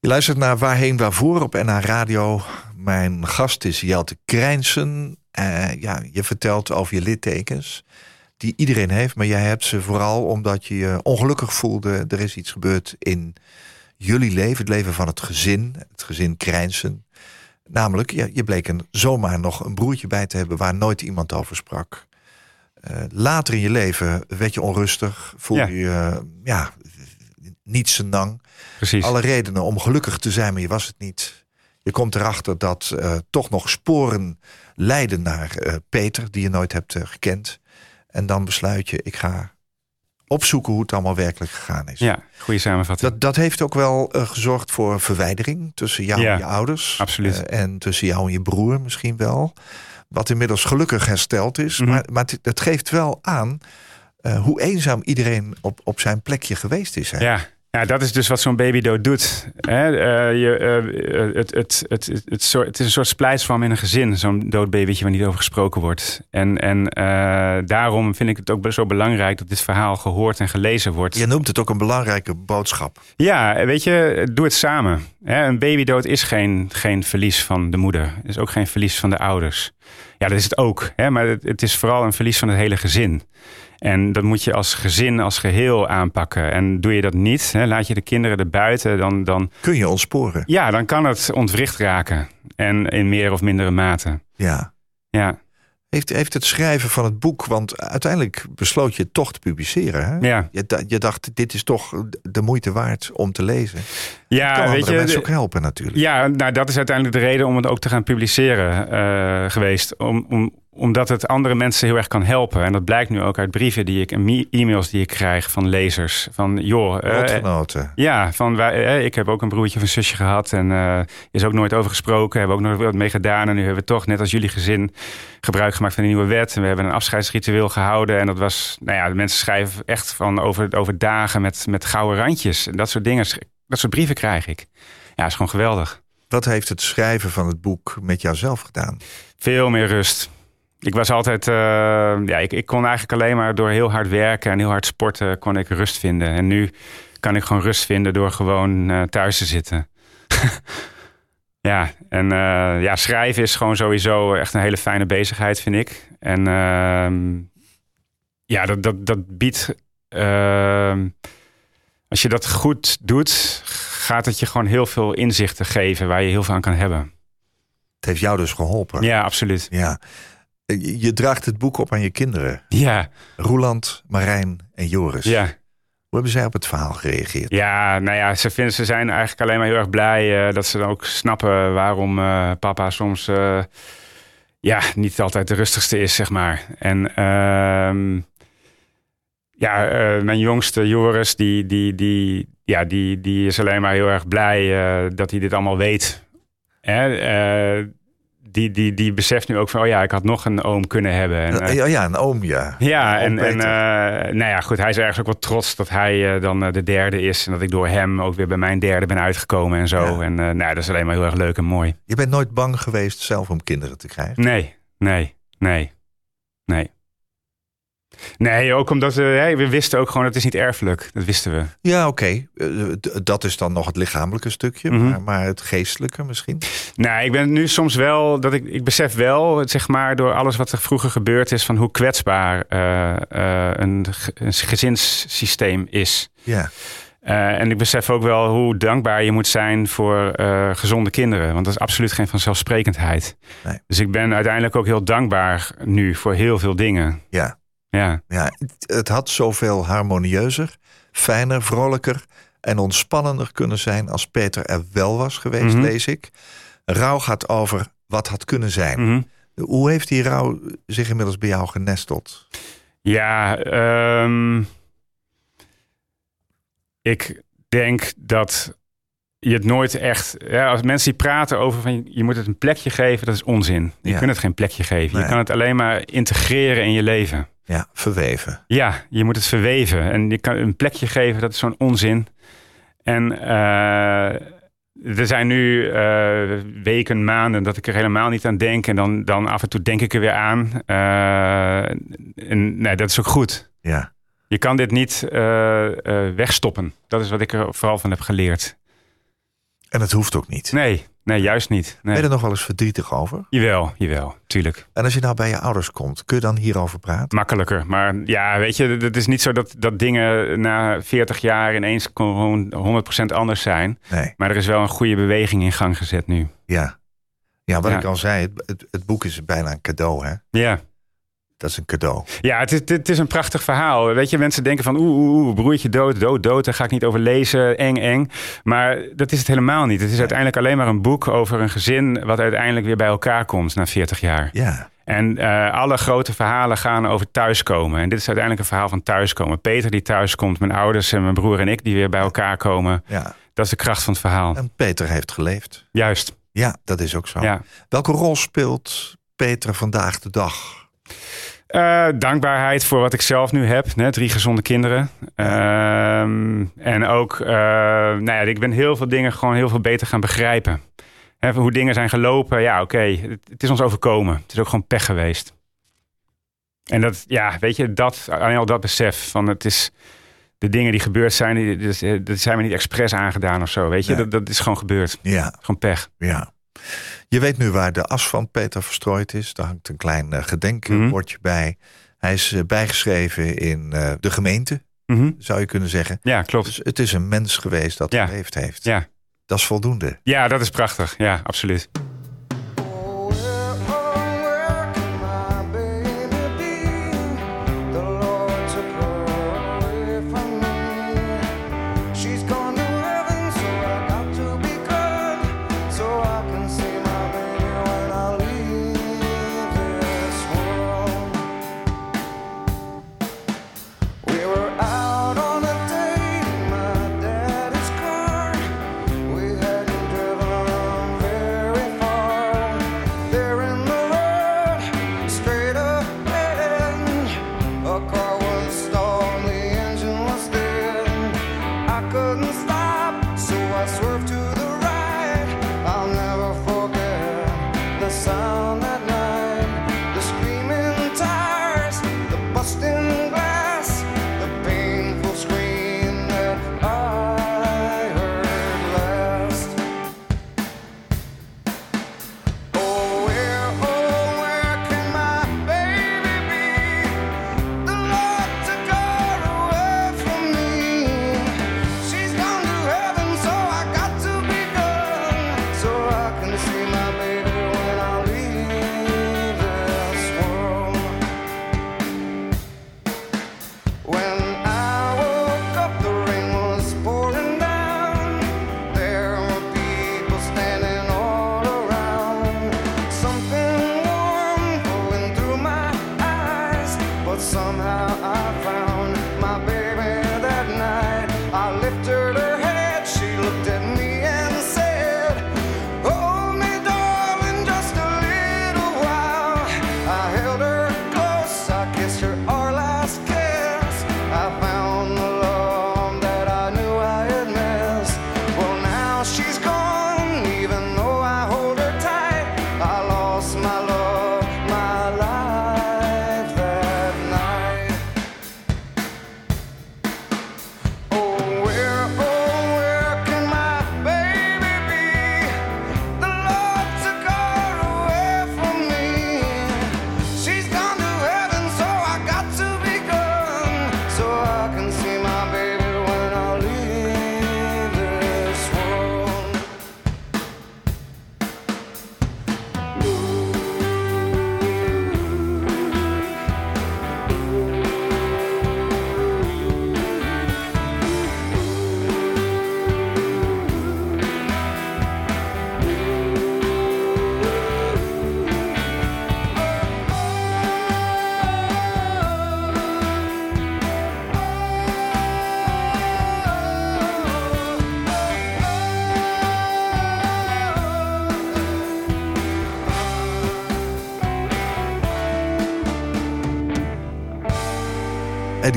Je luistert naar Waarheen Waarvoor op NH Radio. Mijn gast is Jelte Krijnsen. Eh, ja, je vertelt over je littekens. Die iedereen heeft, maar jij hebt ze vooral omdat je je ongelukkig voelde. Er is iets gebeurd in jullie leven, het leven van het gezin. Het gezin Krijnsen. Namelijk, je bleek een, zomaar nog een broertje bij te hebben waar nooit iemand over sprak. Eh, later in je leven werd je onrustig, voelde Ja. je eh, ja, niet senang. Precies. Alle redenen om gelukkig te zijn, maar je was het niet. Je komt erachter dat eh, toch nog sporen leiden naar eh, Peter, die je nooit hebt eh, gekend. En dan besluit je, ik ga opzoeken hoe het allemaal werkelijk gegaan is. Ja, goede samenvatting. Dat, dat heeft ook wel gezorgd voor verwijdering tussen jou Ja, en je ouders. absoluut. En tussen jou en je broer misschien wel. Wat inmiddels gelukkig hersteld is. Mhm. Maar, maar het, het geeft wel aan hoe eenzaam iedereen op, op zijn plekje geweest is. Hè? Ja. Ja, dat is dus wat zo'n babydood doet. Hè? eh, je, eh, het, het, het, het, het, soort- het is een soort splijtswam in een gezin, zo'n dood babytje waar niet over gesproken wordt. En, en eh, daarom vind ik het ook zo belangrijk dat dit verhaal gehoord en gelezen wordt. Je noemt het ook een belangrijke boodschap. Ja, weet je, doe het samen. Hè, Een babydood is geen, geen verlies van de moeder. Het is ook geen verlies van de ouders. Ja, dat is het ook. Hè, maar het, het is vooral een verlies van het hele gezin. En dat moet je als gezin, als geheel aanpakken. En doe je dat niet, hè, laat je de kinderen er buiten, dan, dan, Kun je ontsporen? ja, dan kan het ontwricht raken. En in meer of mindere mate. Ja. Ja, Heeft, heeft het schrijven van het boek, want uiteindelijk besloot je het toch te publiceren. Hè? ja. Je, je dacht, dit is toch de moeite waard om te lezen. ja kan weet andere je, mensen ook helpen natuurlijk. Ja, nou, dat is uiteindelijk de reden om het ook te gaan publiceren eh, geweest. Om, om, omdat het andere mensen heel erg kan helpen. En dat blijkt nu ook uit brieven die ik en e-mails die ik krijg van lezers. Van joh, eh, ja, van wij, eh, ik heb ook een broertje of een zusje gehad. En eh is ook nooit over gesproken. Hebben ook nooit wat mee gedaan. En nu hebben we toch, net als jullie gezin, gebruik gemaakt van de nieuwe wet. En we hebben een afscheidsritueel gehouden. En dat was, nou ja, de mensen schrijven echt van over, over dagen met, met gouden randjes. En dat soort dingen. Dat soort brieven krijg ik. Ja, is gewoon geweldig. Wat heeft het schrijven van het boek met jouzelf gedaan? Veel meer rust. Ik was altijd, eh, ja, ik, ik kon eigenlijk alleen maar door heel hard werken en heel hard sporten, kon ik rust vinden. En nu kan ik gewoon rust vinden door gewoon eh, thuis te zitten. ja, en eh, ja, schrijven is gewoon sowieso echt een hele fijne bezigheid, vind ik. En ehm, ja, dat, dat, dat biedt, ehm, als je dat goed doet, gaat het je gewoon heel veel inzichten geven waar je heel veel aan kan hebben. Het heeft jou dus geholpen. Ja, absoluut. Ja. Je je draagt het boek op aan je kinderen. Ja, Roeland, Marijn en Joris. ja. Hoe hebben zij op het verhaal gereageerd? Ja, nou ja, ze, vinden, ze zijn eigenlijk alleen maar heel erg blij eh, dat ze dan ook snappen waarom eh, papa soms eh, ja, niet altijd de rustigste is, zeg maar. En ehm, ja, eh, mijn jongste Joris, die, die, die, ja, die, die is alleen maar heel erg blij eh, dat hij dit allemaal weet. Hè? Eh, die, die, die beseft nu ook van, oh ja, ik had nog een oom kunnen hebben. En, eh, ja, ja, een oom, ja. ja, en, en eh, nou ja, goed, hij is ergens ook wel trots dat hij eh, dan eh, de derde is. En dat ik door hem ook weer bij mijn derde ben uitgekomen en zo. Ja. En eh, nou, dat is alleen maar heel erg leuk en mooi. Je bent nooit bang geweest zelf om kinderen te krijgen? Nee, nee, nee, nee. Nee, ook omdat hè, we wisten ook gewoon, het is niet erfelijk. Dat wisten we. Ja, oké. Eh, Dat is dan nog het lichamelijke stukje, Mhm. maar, maar het geestelijke misschien? Nou, ik ben nu soms wel, dat ik, ik besef wel, zeg maar, door alles wat er vroeger gebeurd is, van hoe kwetsbaar eh, eh, een, ge- een gezinssysteem is. Ja. En ik besef ook wel hoe dankbaar je moet zijn voor gezonde kinderen. Want dat is absoluut geen vanzelfsprekendheid. Nee. Dus ik ben uiteindelijk ook heel dankbaar nu voor heel veel dingen. Ja. Ja, ja. Het, het had zoveel harmonieuzer, fijner, vrolijker en ontspannender kunnen zijn als Peter er wel was geweest, Mhm. lees ik. Rouw gaat over wat had kunnen zijn. Mhm. Hoe heeft die rouw zich inmiddels bij jou genesteld? Ja, ehm, ik denk dat je het nooit echt. Ja, als mensen die praten over van je moet het een plekje geven, dat is onzin. Je Ja. kunt het geen plekje geven. Nee. Je kan het alleen maar integreren in je leven. Ja, verweven. Ja, je moet het verweven. En je kan een plekje geven, dat is zo'n onzin. En eh, er zijn nu eh, weken, maanden dat ik er helemaal niet aan denk. En dan, dan af en toe denk ik er weer aan. Eh, en nee, dat is ook goed. Ja. Je kan dit niet wegstoppen. Dat is wat ik er vooral van heb geleerd. En het hoeft ook niet. Nee, nee juist niet. Ben Nee. je er nog wel eens verdrietig over? Jawel, jawel, tuurlijk. En als je nou bij je ouders komt, kun je dan hierover praten? Makkelijker. Maar ja, weet je, het is niet zo dat, dat dingen na 40 jaar ineens gewoon 100% anders zijn. Nee. Maar er is wel een goede beweging in gang gezet nu. Ja. Ja, wat Ja. ik al zei, het, het, het boek is bijna een cadeau, hè? Ja, Dat is een cadeau. ja het, is, het is een prachtig verhaal. Weet je, mensen denken van oeh, oeh, broertje dood, dood, dood. Daar ga ik niet over lezen, eng, eng. Maar dat is het helemaal niet. Het is uiteindelijk alleen maar een boek over een gezin... wat uiteindelijk weer bij elkaar komt na 40 jaar. Ja. En eh, alle grote verhalen gaan over thuiskomen. En dit is uiteindelijk een verhaal van thuiskomen. Peter die thuiskomt, mijn ouders en mijn broer en ik... die weer bij elkaar komen. ja. Dat is de kracht van het verhaal. En Peter heeft geleefd. Juist, Ja, dat is ook zo. ja. Welke rol speelt Peter vandaag de dag? Eh, dankbaarheid voor wat ik zelf nu heb. Hè, drie gezonde kinderen. Ehm, en ook, eh, nou ja, ik ben heel veel dingen gewoon heel veel beter gaan begrijpen. Hè, hoe dingen zijn gelopen. Ja, oké, het, het is ons overkomen. Het is ook gewoon pech geweest. En dat, ja, weet je, dat, alleen al dat besef van het is... De dingen die gebeurd zijn, die, die- dat zijn we niet expres aangedaan of zo. Weet je, Nee. dat, dat is gewoon gebeurd. Ja, Gewoon pech. ja. Je weet nu waar de as van Peter verstrooid is. Daar hangt een klein eh, gedenkbordje bij. Hij is eh, bijgeschreven in eh, de gemeente, Mhm. zou je kunnen zeggen. Ja, klopt. Dus het is een mens geweest dat Ja. geleefd heeft. Ja. Dat is voldoende. ja, dat is prachtig. Ja, absoluut.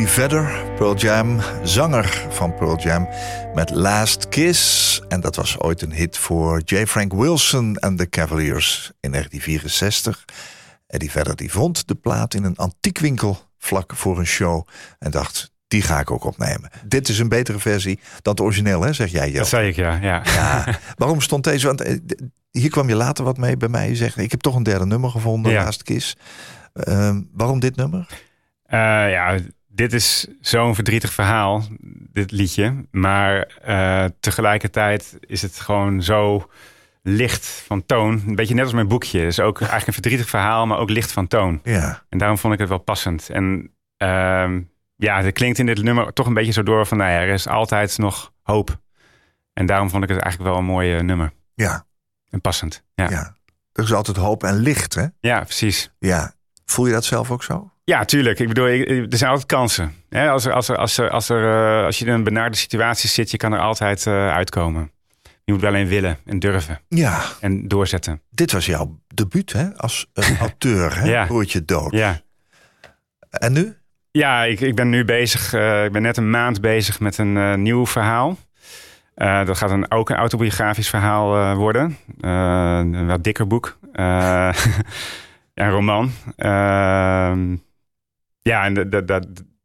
Eddie Vedder, Pearl Jam, zanger van Pearl Jam, met Last Kiss. En dat was ooit een hit voor J. Frank Wilson en de Cavaliers in 1964. Eddie Vedder die vond de plaat in een antiekwinkel vlak voor een show en dacht, die ga ik ook opnemen. Dit is een betere versie dan het origineel, hè, zeg jij. Jel. Dat zei ik, ja. ja. Ja. Waarom stond deze? Want eh, hier kwam je later wat mee bij mij. Je zegt, ik heb toch een derde nummer gevonden, Ja. Last Kiss. Ehm, waarom dit nummer? Eh, ja, dit is zo'n verdrietig verhaal, dit liedje. Maar eh, tegelijkertijd is het gewoon zo licht van toon. Een beetje net als mijn boekje. Het is ook eigenlijk een verdrietig verhaal, maar ook licht van toon. Ja, En daarom vond ik het wel passend. En ehm, ja, het klinkt in dit nummer toch een beetje zo door van... nou ja, er is altijd nog hoop. En daarom vond ik het eigenlijk wel een mooi nummer. ja, En passend. Ja, ja. ja. Er is altijd hoop en licht, hè? precies. Ja. Voel je dat zelf ook zo? Ja, tuurlijk. Ik bedoel, er zijn altijd kansen. Hè, als, er, als, er, als, er, als, er, eh, als je in een benarde situatie zit, je kan er altijd eh, uitkomen. Je moet wel alleen willen en durven Ja, en doorzetten. dit was jouw debuut, hè? Als een auteur, hè? Ja. Broertje dood. Ja, En nu? ja ik, ik ben nu bezig. eh, ik ben net een maand bezig met een eh, nieuw verhaal. Eh, dat gaat een, ook een autobiografisch verhaal eh, worden. Eh, een wat dikker boek. Eh, ja, een roman. Ja, en dat,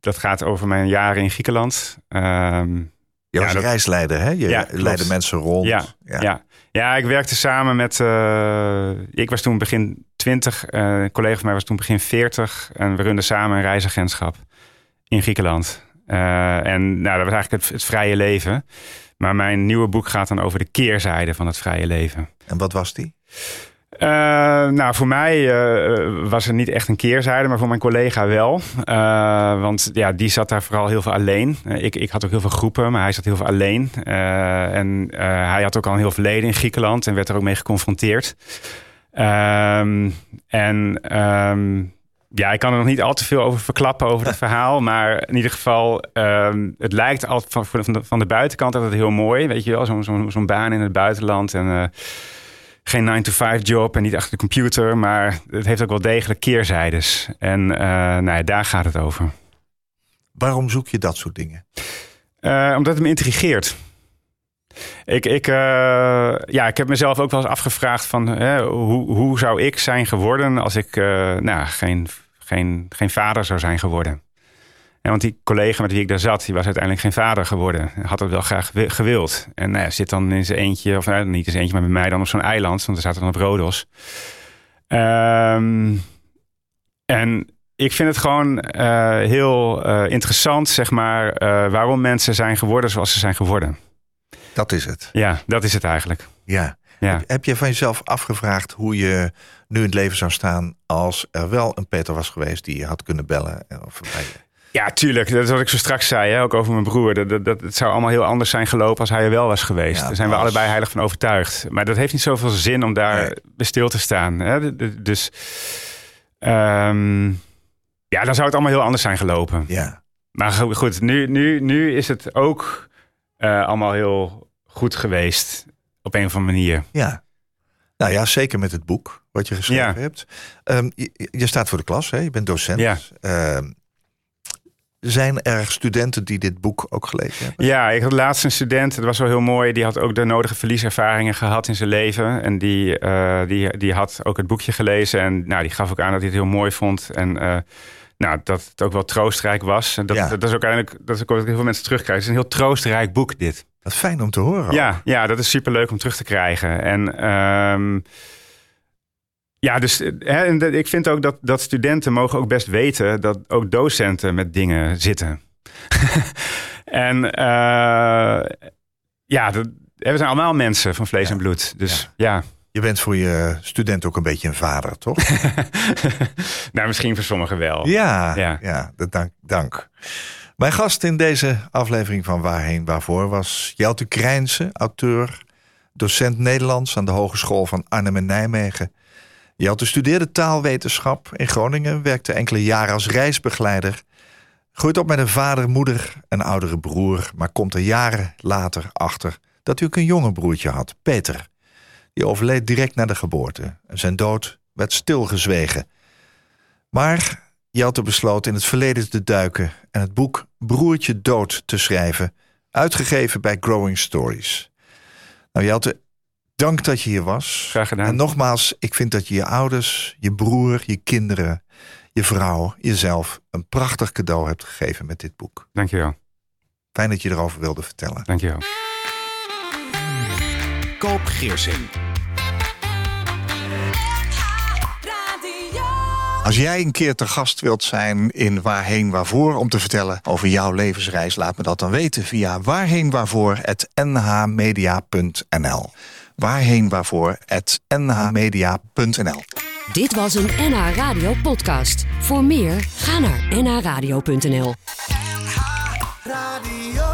dat, gaat over mijn jaren in Griekenland. Ehm, Je Ja, was dat- reisleider, hè? Je Ja, klopt. leidde mensen rond. Ja, ja. ja. ik werkte samen met. eh, ik was toen begin 20, eh, een collega van mij was toen begin 40. En we runden samen een reisagentschap in Griekenland. Eh, en nou, dat was eigenlijk het, het vrije leven. Maar mijn nieuwe boek gaat dan over de keerzijde van het vrije leven. En wat was die? Eh, nou, voor mij eh, was er niet echt een keerzijde, maar voor mijn collega wel. Eh, want ja, die zat daar vooral heel veel alleen. Ik, ik had ook heel veel groepen, maar hij zat heel veel alleen. En hij had ook al een heel verleden in Griekenland en werd er ook mee geconfronteerd. Ehm, en ehm, ja, ik kan er nog niet al te veel over verklappen over het verhaal. Maar in ieder geval, ehm, het lijkt altijd van, van, de, van de buitenkant altijd heel mooi. Weet je wel, zo'n baan in het buitenland. En geen 9-to-5 job en niet achter de computer. Maar het heeft ook wel degelijk keerzijdes. En eh, nou ja, daar gaat het over. Waarom zoek je dat soort dingen? Eh, omdat het me intrigeert. Ik, ik, eh, ja, ik heb mezelf ook wel eens afgevraagd van hè, hoe, hoe zou ik zijn geworden als ik nou, geen, geen, geen vader zou zijn geworden. En want die collega met wie ik daar zat, die was uiteindelijk geen vader geworden. Had het wel graag wi- gewild. En nou ja, zit dan in zijn eentje, of nou, niet in zijn eentje, maar bij mij dan op zo'n eiland. Want we zaten dan op Rodos. Ehm, en ik vind het gewoon eh, heel eh, interessant, zeg maar, eh, waarom mensen zijn geworden zoals ze zijn geworden. Dat is het. Ja, dat is het eigenlijk. Ja. Ja. Heb je van jezelf afgevraagd hoe je nu in het leven zou staan als er wel een Peter was geweest die je had kunnen bellen? Of bij Ja, tuurlijk. Dat is wat ik zo straks zei, hè, ook over mijn broer. Dat, dat, dat, het zou allemaal heel anders zijn gelopen als hij er wel was geweest. Ja, daar zijn we als- allebei heilig van overtuigd. Maar dat heeft niet zoveel zin om daar Nee. stil te staan. Hè? Dus ehm, ja, dan zou het allemaal heel anders zijn gelopen. Ja. Maar go- goed, nu, nu, nu is het ook eh, allemaal heel goed geweest. Op een of andere manier. Ja. Nou ja, zeker met het boek wat je geschreven Ja. hebt. Ehm, je, je staat voor de klas, hè? je bent docent. Ja. Ehm, zijn er studenten die dit boek ook gelezen hebben? Ja, ik had laatst een student, dat was wel heel mooi. Die had ook de nodige verlieservaringen gehad in zijn leven. En die, eh, die, die had ook het boekje gelezen. En nou, die gaf ook aan dat hij het heel mooi vond. En eh, nou, dat het ook wel troostrijk was. En dat, Ja. dat is ook eigenlijk dat is ook wat ik heel veel mensen terugkrijg. Het is een heel troostrijk boek, dit. Wat fijn om te horen. Ja, ja, dat is superleuk om terug te krijgen. En ehm, ja, dus hè, en ik vind ook dat, dat studenten mogen ook best weten dat ook docenten met dingen zitten. en eh, ja, dat, we zijn allemaal mensen van vlees Ja. en bloed. Dus ja. Je bent voor je student ook een beetje een vader, toch? nou, misschien voor sommigen wel. Ja, Ja. dank, dank. Mijn gast in deze aflevering van Waarheen Waarvoor was Jelte Krijnse, auteur, docent Nederlands aan de Hogeschool van Arnhem en Nijmegen. Jelte studeerde taalwetenschap in Groningen, werkte enkele jaren als reisbegeleider. Groeit op met een vader, moeder en oudere broer, maar komt er jaren later achter dat hij ook een jonger broertje had, Peter. Die overleed direct na de geboorte en zijn dood werd stilgezwegen. Maar Jelte besloot in het verleden te duiken en het boek Broertje Dood te schrijven, uitgegeven bij Growing Stories. Nou Jelte, dank dat je hier was. Graag gedaan. En nogmaals, ik vind dat je je ouders, je broer, je kinderen, je vrouw, jezelf een prachtig cadeau hebt gegeven met dit boek. Dankjewel. Fijn dat je erover wilde vertellen. Dankjewel. Koop Geersing. Als jij een keer te gast wilt zijn in Waarheen Waarvoor om te vertellen over jouw levensreis, laat me dat dan weten via waarheenwaarvoor.nhmedia.nl. Waarheen waarvoor at nhmedia.nl. Dit was een NH Radio podcast. Voor meer, ga naar nhradio.nl. NH Radio.